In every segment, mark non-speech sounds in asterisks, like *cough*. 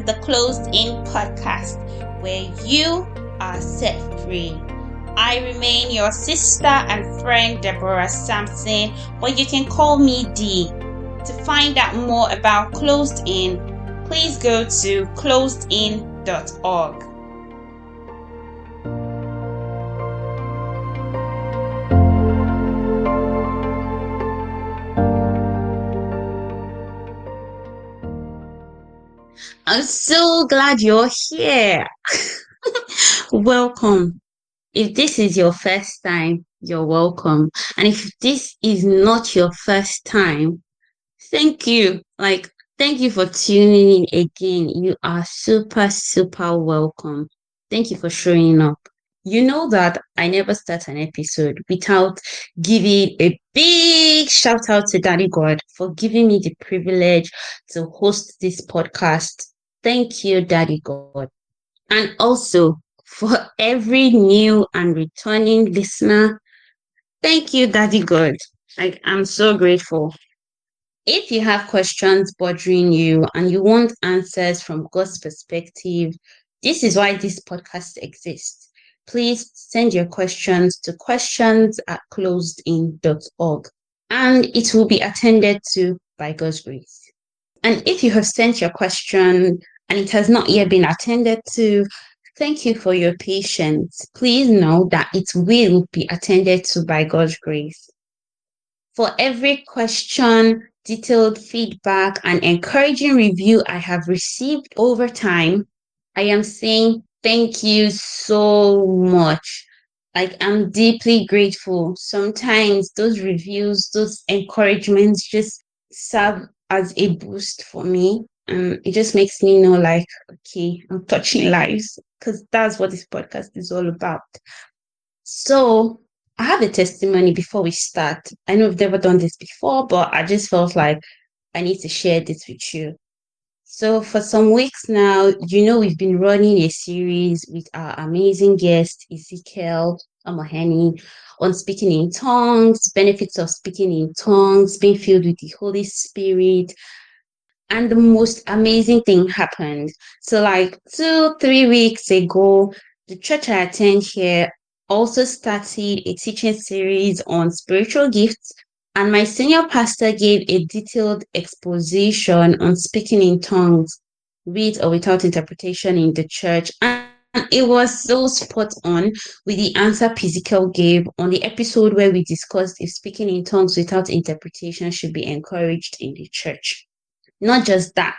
the Closed In podcast, where you are set free. I remain your sister and friend, Deborah Sampson, but you can call me D. To find out more about Closed In, please go to closedin.org. I'm so glad you're here. *laughs* welcome. If this is your first time, you're welcome. And if this is not your first time, thank you. Like, thank you for tuning in again. You are super, super welcome. Thank you for showing up. You know that I never start an episode without giving a big shout out to Daddy God for giving me the privilege to host this podcast Thank you, Daddy God. And also for every new and returning listener, thank you, Daddy God. Like, I'm so grateful. If you have questions bothering you and you want answers from God's perspective, this is why this podcast exists. Please send your questions to questions at closedin.org and it will be attended to by God's grace. And if you have sent your question and it has not yet been attended to, thank you for your patience. Please know that it will be attended to by God's grace. For every question, detailed feedback, and encouraging review I have received over time, I am saying thank you so much. Like, I'm deeply grateful. Sometimes those reviews, those encouragements just serve as a boost for me. And it just makes me know, like, okay, I'm touching lives because that's what this podcast is all about. So, I have a testimony before we start. I know I've never done this before, but I just felt like I need to share this with you. So, for some weeks now, you know, we've been running a series with our amazing guest, Ezekiel Omokheni, on speaking in tongues, benefits of speaking in tongues, being filled with the Holy Spirit. And the most amazing thing happened. So, like two, three weeks ago, the church I attend here also started a teaching series on spiritual gifts and my senior pastor gave a detailed exposition on speaking in tongues with or without interpretation in the church. And it was so spot on with the answer Ezekiel gave on the episode where we discussed if speaking in tongues without interpretation should be encouraged in the church. Not just that,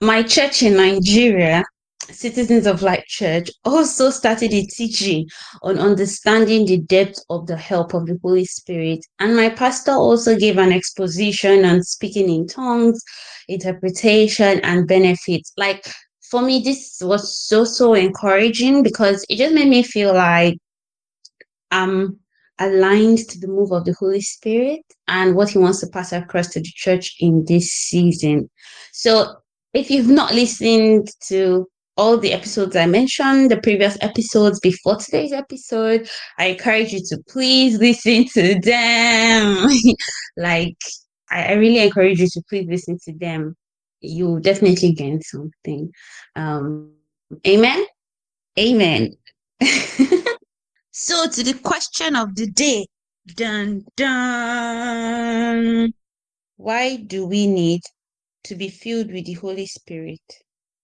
my church in Nigeria Citizens of Light Church also started a teaching on understanding the depth of the help of the Holy Spirit. And my pastor also gave an exposition on speaking in tongues, interpretation, and benefits. Like for me, this was so, so encouraging because it just made me feel like I'm aligned to the move of the Holy Spirit and what He wants to pass across to the church in this season. So if you've not listened to all the episodes I mentioned, the previous episodes before today's episode. I encourage you to please listen to them. *laughs* like, I, I, really encourage you to please listen to them. You'll definitely gain something. Um, amen. Amen. *laughs* so, to the question of the day dun dun. Why do we need to be filled with the Holy Spirit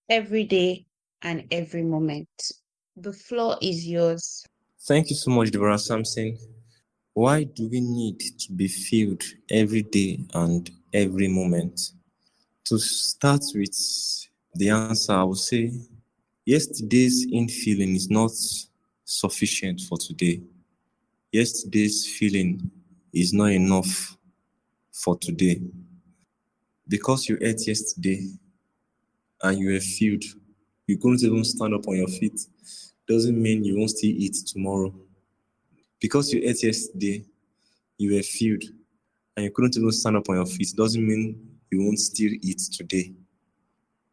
every day and every moment. The floor is yours. Thank you so much, Deborah Sampson. Why do we need to be filled every day and every moment? To start with the answer, I will say yesterday's infilling is not sufficient for today. Yesterday's feeling is not enough for today. Because you ate yesterday and you were filled you couldn't even stand up on your feet, doesn't mean you won't still eat tomorrow. Because you ate yesterday, you were filled, and you couldn't even stand up on your feet, doesn't mean you won't still eat today.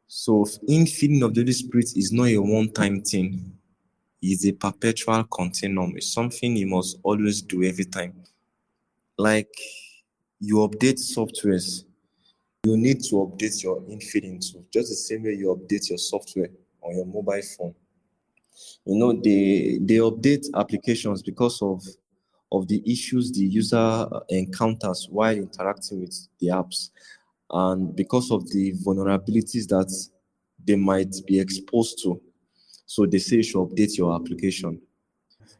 So, infilling of the Holy Spirit is not a one time thing, it's a perpetual continuum. It's something you must always do every time. Like you update softwares, you need to update your infilling tool, just the same way you update your software on your mobile phone. You know, they they update applications because of of the issues the user encounters while interacting with the apps and because of the vulnerabilities that they might be exposed to. So they say you should update your application.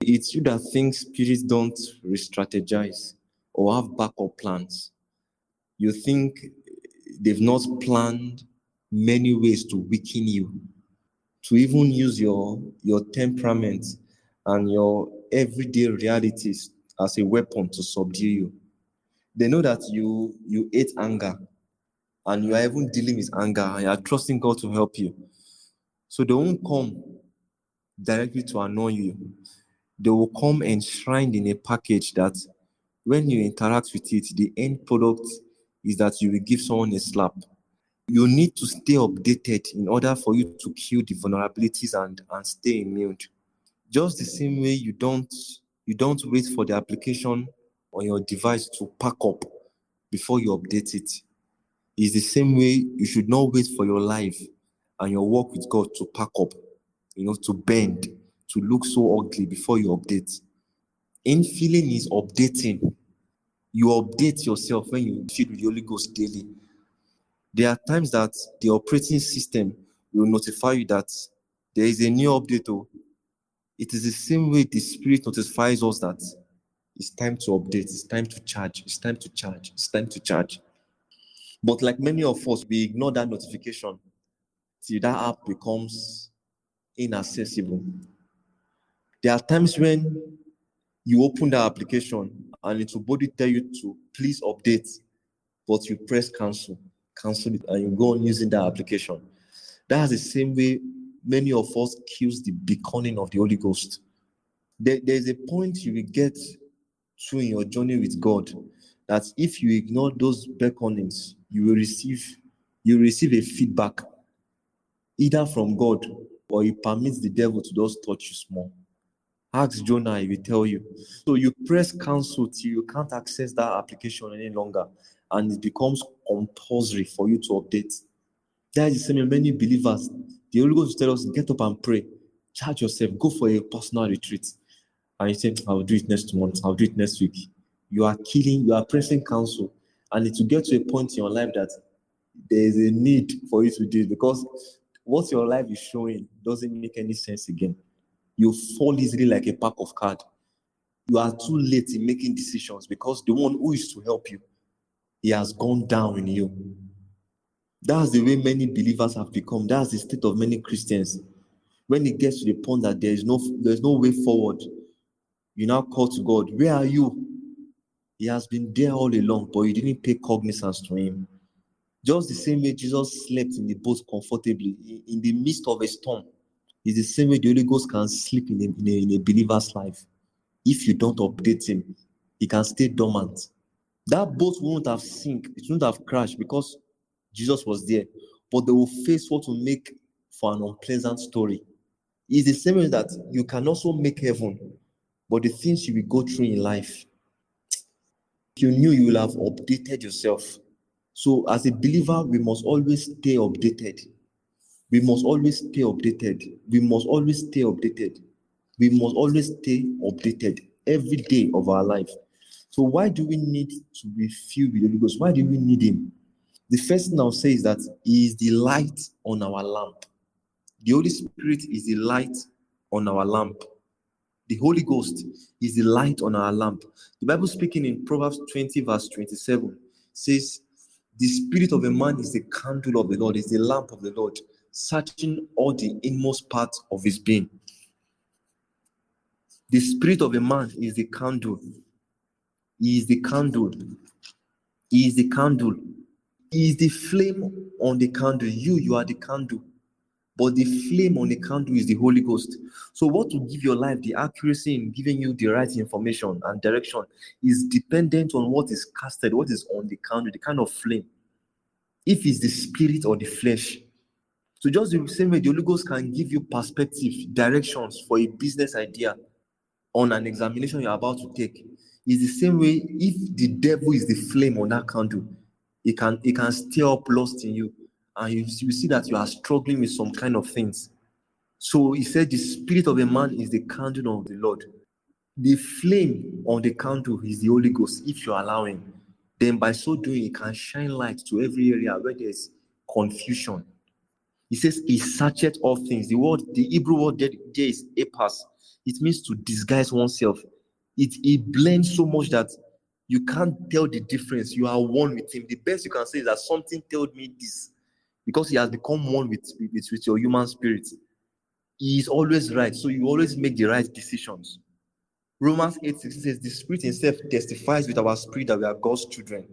It's you that think spirits don't re-strategize or have backup plans. You think they've not planned many ways to weaken you, to even use your your temperament and your everyday realities as a weapon to subdue you. They know that you you hate anger and you are even dealing with anger and you are trusting God to help you. So they won't come directly to annoy you. They will come enshrined in a package that when you interact with it, the end product is that you will give someone a slap. You need to stay updated in order for you to kill the vulnerabilities and, and stay immune. Just the same way you don't you don't wait for the application on your device to pack up before you update it. It's the same way you should not wait for your life and your work with God to pack up, you know, to bend, to look so ugly before you update. Infilling is updating. You update yourself when you feed with the Holy Ghost daily. There are times that the operating system will notify you that there is a new update. Oh. It is the same way the Spirit notifies us that it's time to update, it's time to charge, it's time to charge, it's time to charge. But like many of us, we ignore that notification till that app becomes inaccessible. There are times when you open the application and it will body tell you to please update, but you press cancel, cancel it, and you go on using that application. That's the same way many of us kills the beconing of the Holy Ghost. There, there's a point you will get to in your journey with God that if you ignore those beckonings, you will receive you receive a feedback either from God or he permits the devil to just touch you small. Ask Jonah, he will tell you. So you press cancel till you can't access that application any longer, and it becomes compulsory for you to update. That is the same many believers. The Holy Ghost tell us, get up and pray, charge yourself, go for a personal retreat. And you say, I'll do it next month, I'll do it next week. You are killing, you are pressing cancel and it will get to a point in your life that there is a need for you to do it because what your life is showing doesn't make any sense again. You fall easily like a pack of cards. You are too late in making decisions because the one who is to help you, he has gone down in you. That's the way many believers have become. That's the state of many Christians. When it gets to the point that there is no there's no way forward, you now call to God, Where are you? He has been there all along, but you didn't pay cognizance to him. Just the same way Jesus slept in the boat comfortably in the midst of a storm, is the same way the Holy Ghost can sleep in a, in a, in a believer's life. If you don't update him, he can stay dormant. That boat won't have sink, it won't have crashed because Jesus was there. But they will face what will make for an unpleasant story. It's the same way that you can also make heaven, but the things you will go through in life, if you knew you will have updated yourself. So, as a believer, we must always stay updated. We must always stay updated. We must always stay updated. We must always stay updated every day of our life. So, why do we need to be filled with the Holy Ghost? Why do we need Him? The first thing I'll say is that He is the light on our lamp. The Holy Spirit is the light on our lamp. The Holy Ghost is the light on our lamp. The Bible speaking in Proverbs 20, verse 27 says, The spirit of a man is the candle of the Lord, is the lamp of the Lord, searching all the inmost parts of his being. The spirit of a man is the candle. He is the candle. He is the candle. He is the flame on the candle. You, you are the candle but the flame on the candle is the Holy Ghost. So, what will give your life the accuracy in giving you the right information and direction is dependent on what is casted, what is on the candle, the kind of flame. If it's the spirit or the flesh. So, just the same way the Holy Ghost can give you perspective, directions for a business idea on an examination you're about to take, is the same way if the devil is the flame on that candle, it can it can stir up lust in you, and you, you see that you are struggling with some kind of things. So he said, The spirit of a man is the candle of the Lord. The flame on the candle is the Holy Ghost, if you allow him. Then by so doing, it can shine light to every area where there's confusion. He says he searcheth all things. The word, the Hebrew word there is epas. It means to disguise oneself. It, it blends so much that you can't tell the difference. You are one with him. The best you can say is that something told me this because he has become one with, with, with your human spirit. He is always right, so you always make the right decisions. Romans 8 16 says, The Spirit Himself testifies with our spirit that we are God's children.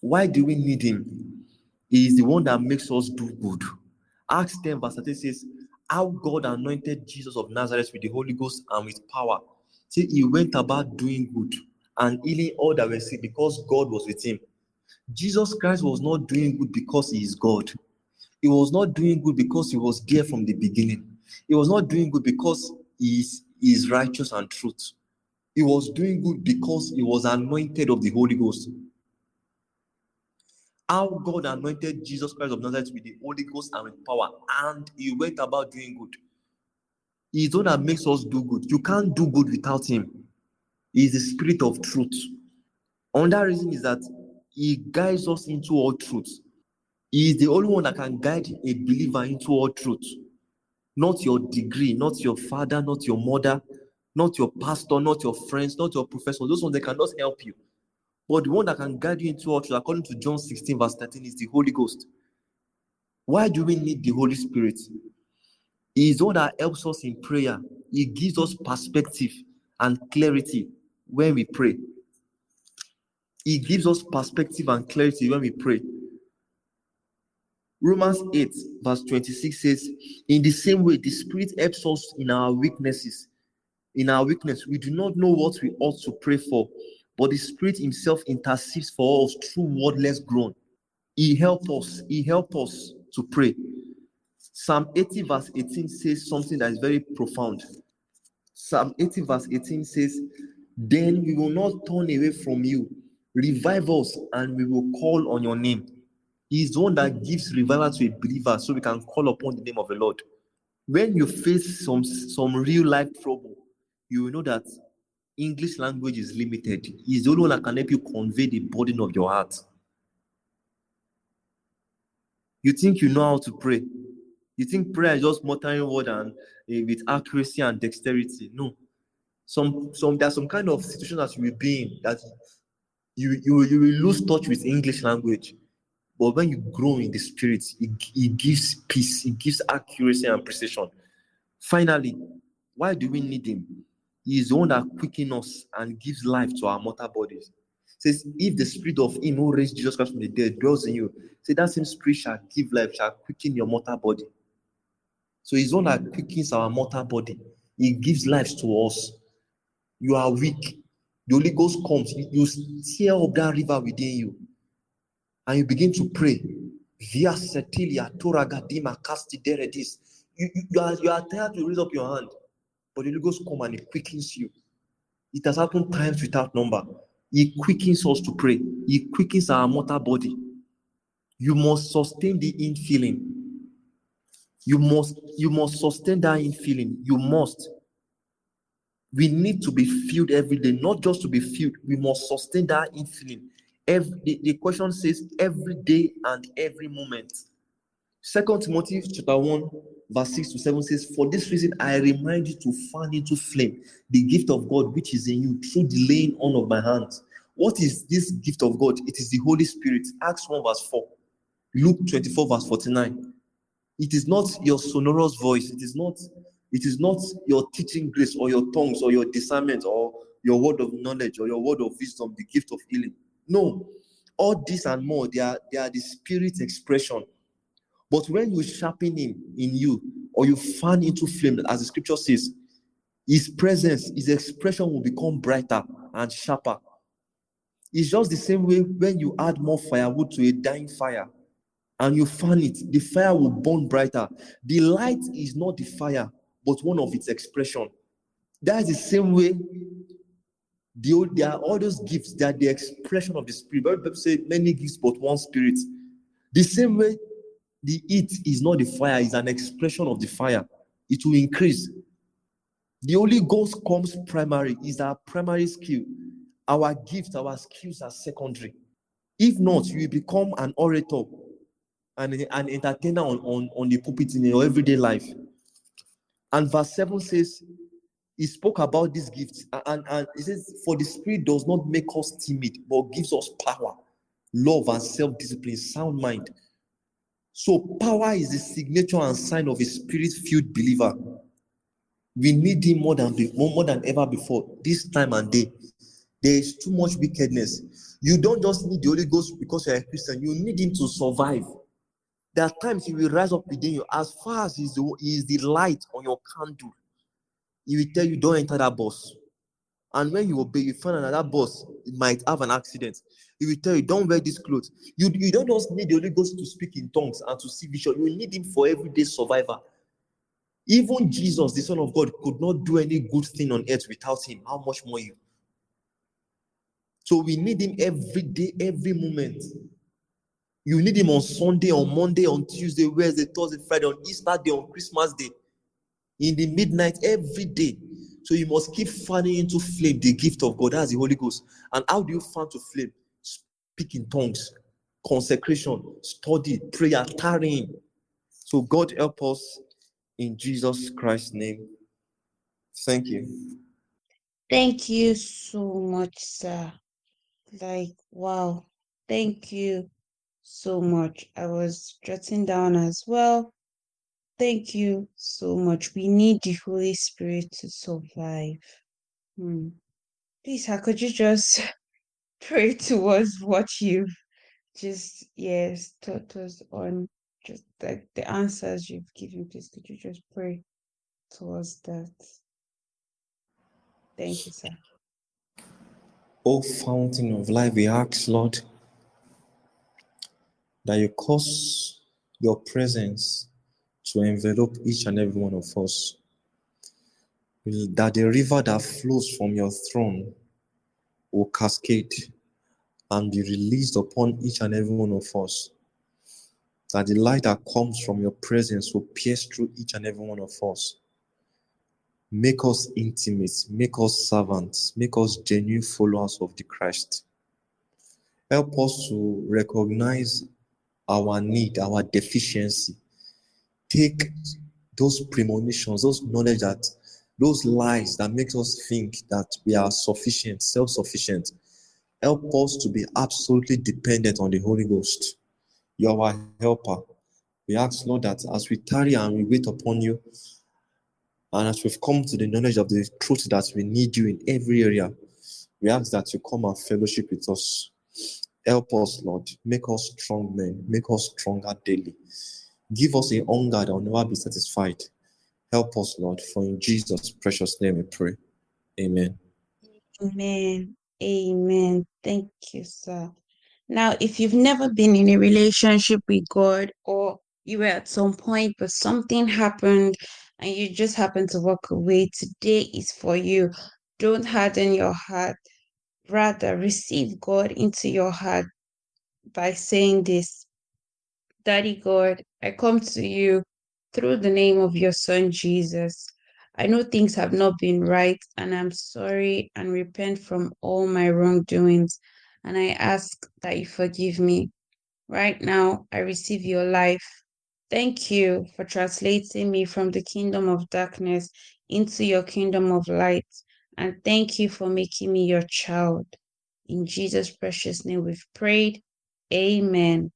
Why do we need Him? He is the one that makes us do good. Acts 10 verse 13 says, How God anointed Jesus of Nazareth with the Holy Ghost and with power. See, He went about doing good and healing all that were sick because God was with Him. Jesus Christ was not doing good because He is God. He was not doing good because He was there from the beginning. He was not doing good because He is is righteous and truth. He was doing good because he was anointed of the Holy Ghost. How God anointed Jesus Christ of Nazareth with the Holy Ghost and with power, and he went about doing good. He's the one that makes us do good. You can't do good without him. He is the spirit of truth. Another reason is that he guides us into all truth. He is the only one that can guide a believer into all truth not your degree, not your father, not your mother, not your pastor, not your friends, not your professor. Those ones they cannot help you. But the one that can guide you into all truth, according to John 16, verse 13, is the Holy Ghost. Why do we need the Holy Spirit? He is one that helps us in prayer. He gives us perspective and clarity when we pray. He gives us perspective and clarity when we pray. Romans 8, verse 26 says, In the same way, the Spirit helps us in our weaknesses. In our weakness, we do not know what we ought to pray for, but the Spirit Himself intercedes for us through wordless groan. He helps us, He helps us to pray. Psalm 80, verse 18 says something that is very profound. Psalm 80, verse 18 says, Then we will not turn away from you. Revive us, and we will call on your name. He is the one that gives revival to a believer so we can call upon the name of the Lord. When you face some, some real life trouble, you will know that English language is limited. He's the only one that can help you convey the burden of your heart. You think you know how to pray. You think prayer is just muttering word and uh, with accuracy and dexterity. No. Some some there's some kind of situation that you will be in that you you, you will lose touch with English language. But when you grow in the spirit, it, it gives peace, it gives accuracy and precision. Finally, why do we need him? He is the one that quickens us and gives life to our mortal bodies. says, if the spirit of him who raised Jesus Christ from the dead dwells in you, say that same spirit shall give life, shall quicken your mortal body. So he's the one that quickens our mortal body. He gives life to us. You are weak. The Holy Ghost comes. You stir up that river within you and you begin to pray. Via setilia toragadima casti deredis. You, you, you, are, you are tired to raise up your hand, but the Holy Ghost come and it quickens you. It has happened times without number. He quickens us to pray. He quickens our mortal body. You must sustain the infilling. You must you must sustain that infilling. You must. We need to be filled every day, not just to be filled. We must sustain that infilling. Every, the, the question says every day and every moment. Second Timothy chapter 1, verse 6 to 7 says, For this reason I remind you to fan into flame the gift of God which is in you through the laying on of my hands. What is this gift of God? It is the Holy Spirit. Acts 1, verse 4. Luke 24, verse 49. It is not your sonorous voice, it is not, it is not your teaching grace or your tongues or your discernment or your word of knowledge or your word of wisdom, the gift of healing. No, all this and more, they are, they are the spirit expression. But when you sharpen him in you, or you fan into flame, as the scripture says, his presence, his expression will become brighter and sharper. It's just the same way when you add more firewood to a dying fire and you fan it, the fire will burn brighter. The light is not the fire, but one of its expression. That is the same way The, they are all those gifts, that the expression of the spirit. But say many gifts, but one spirit. The same way the heat is not the fire, is an expression of the fire. It will increase. The Holy Ghost comes primary, is our primary skill. Our gifts, our skills are secondary. If not, you become an orator and an entertainer on, on, on the pulpit in your everyday life. And verse 7 says, He spoke about these gifts, and, and he says, For the Spirit does not make us timid, but gives us power, love, and self discipline, sound mind. So, power is the signature and sign of a spirit filled believer. We need Him more than, more than ever before, this time and day. There is too much wickedness. You don't just need the Holy Ghost because you're a Christian, you need Him to survive. There are times He will rise up within you as far as He's the, he is the light on your candle. He will tell you, Don't enter that bus. And when you obey, you find another bus it might have an accident. He will tell you, Don't wear this clothes. You, you don't just need the Holy Ghost to speak in tongues and to see vision. You need Him for everyday survival. Even Jesus, the Son of God, could not do any good thing on earth without Him. How much more you? So we need Him every day, every moment. You need him on Sunday, on Monday, on Tuesday, Wednesday, Thursday, Friday, on Easter Day, on Christmas Day, in the midnight, every day. So you must keep fanning into flame the gift of God. That's the Holy Ghost. And how do you fan to flame? Speak in tongues, consecration, study, prayer, tarrying. So God help us in Jesus Christ's name. Thank you. Thank you so much, sir. Like, wow. Thank you so much. I was jotting down as well. Thank you so much. We need the Holy Spirit to survive. Hmm. Please, how could you just *laughs* pray towards what you've just yes taught us on just like the answers you've given? Please, could you just pray towards that? Thank you, sir. O fountain of life, we ask, Lord, that you cause your presence to envelop each and every one of us. That the river that flows from your throne will cascade and be released upon each and every one of us. That the light that comes from your presence will pierce through each and every one of us. Make us intimate, make us servants, make us genuine followers of the Christ. Help us to recognize our need, our deficiency. Take those premonitions, those knowledge that those lies that makes us think that we are sufficient, self-sufficient. Help us to be absolutely dependent on the Holy Ghost. You are our helper. We ask, Lord, that as we tarry and we wait upon you, and as we've come to the knowledge of the truth that we need you in every area, we ask that you come and fellowship with us. Help us, Lord. Make us strong men. Make us stronger daily. Give us a hunger that will never be satisfied. Help us, Lord. For in Jesus' precious name we pray. Amen. Amen. Amen. Thank you, sir. Now, if you've never been in a relationship with God or you were at some point, but something happened and you just happened to walk away, today is for you. Don't harden your heart. Rather, receive God into your heart by saying this Daddy God, I come to you through the name of your Son Jesus. I know things have not been right, and I'm sorry and repent from all my wrongdoings. And I ask that you forgive me. Right now, I receive your life. Thank you for translating me from the kingdom of darkness into your kingdom of light. And thank you for making me your child. In Jesus' precious name, we've prayed. Amen.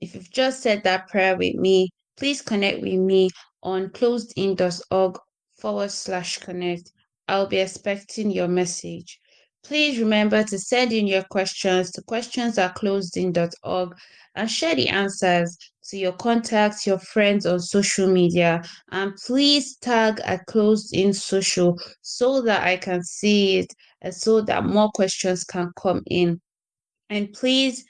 If you've just said that prayer with me, please connect with me on closedin.org forward slash connect. I'll be expecting your message. Please remember to send in your questions to questions at closedin.org and share the answers to your contacts, your friends on social media. And please tag at Closed In Social so that I can see it and so that more questions can come in. And please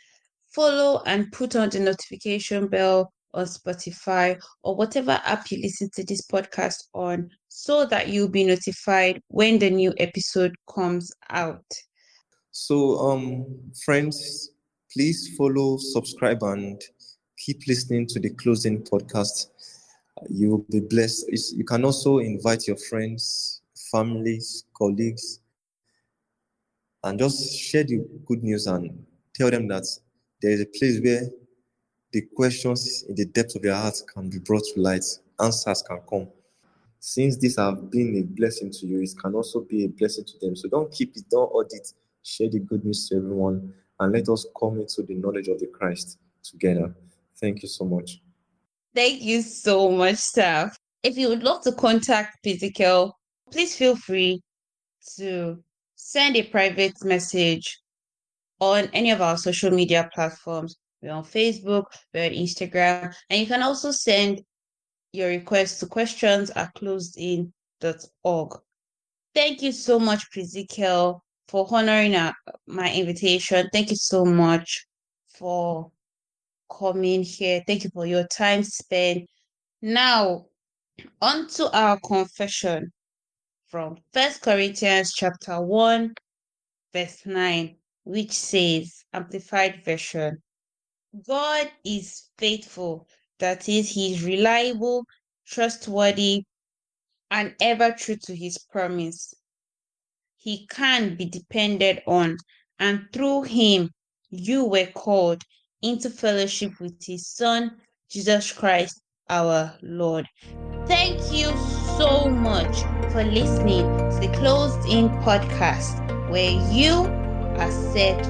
follow and put on the notification bell on Spotify or whatever app you listen to this podcast on so that you'll be notified when the new episode comes out. So, um, friends, please follow, subscribe, and keep listening to the Closed In podcast. You will be blessed. You can also invite your friends, families, colleagues, and just share the good news and tell them that there is a place where the questions in the depth of their hearts can be brought to light, answers can come. Since this have been a blessing to you, it can also be a blessing to them. So don't keep it, don't audit, share the good news to everyone, and let us come into the knowledge of the Christ together. Thank you so much. Thank you so much, staff. If you would love to contact Ezekiel, please feel free to send a private message on any of our social media platforms. We're on Facebook, we're on Instagram, and you can also send your requests to questions at closedin.org. Thank you so much, Prizikel, for honoring our, my invitation. Thank you so much for coming here. Thank you for your time spent. Now, on to our confession from First Corinthians chapter 1, verse 9, which says, Amplified Version, God is faithful, that is, He is reliable, trustworthy, and ever true to His promise. He can be depended on, and through Him, you were called into fellowship with His Son, Jesus Christ, our Lord. Thank you so much for listening to the Closed In podcast, where you are set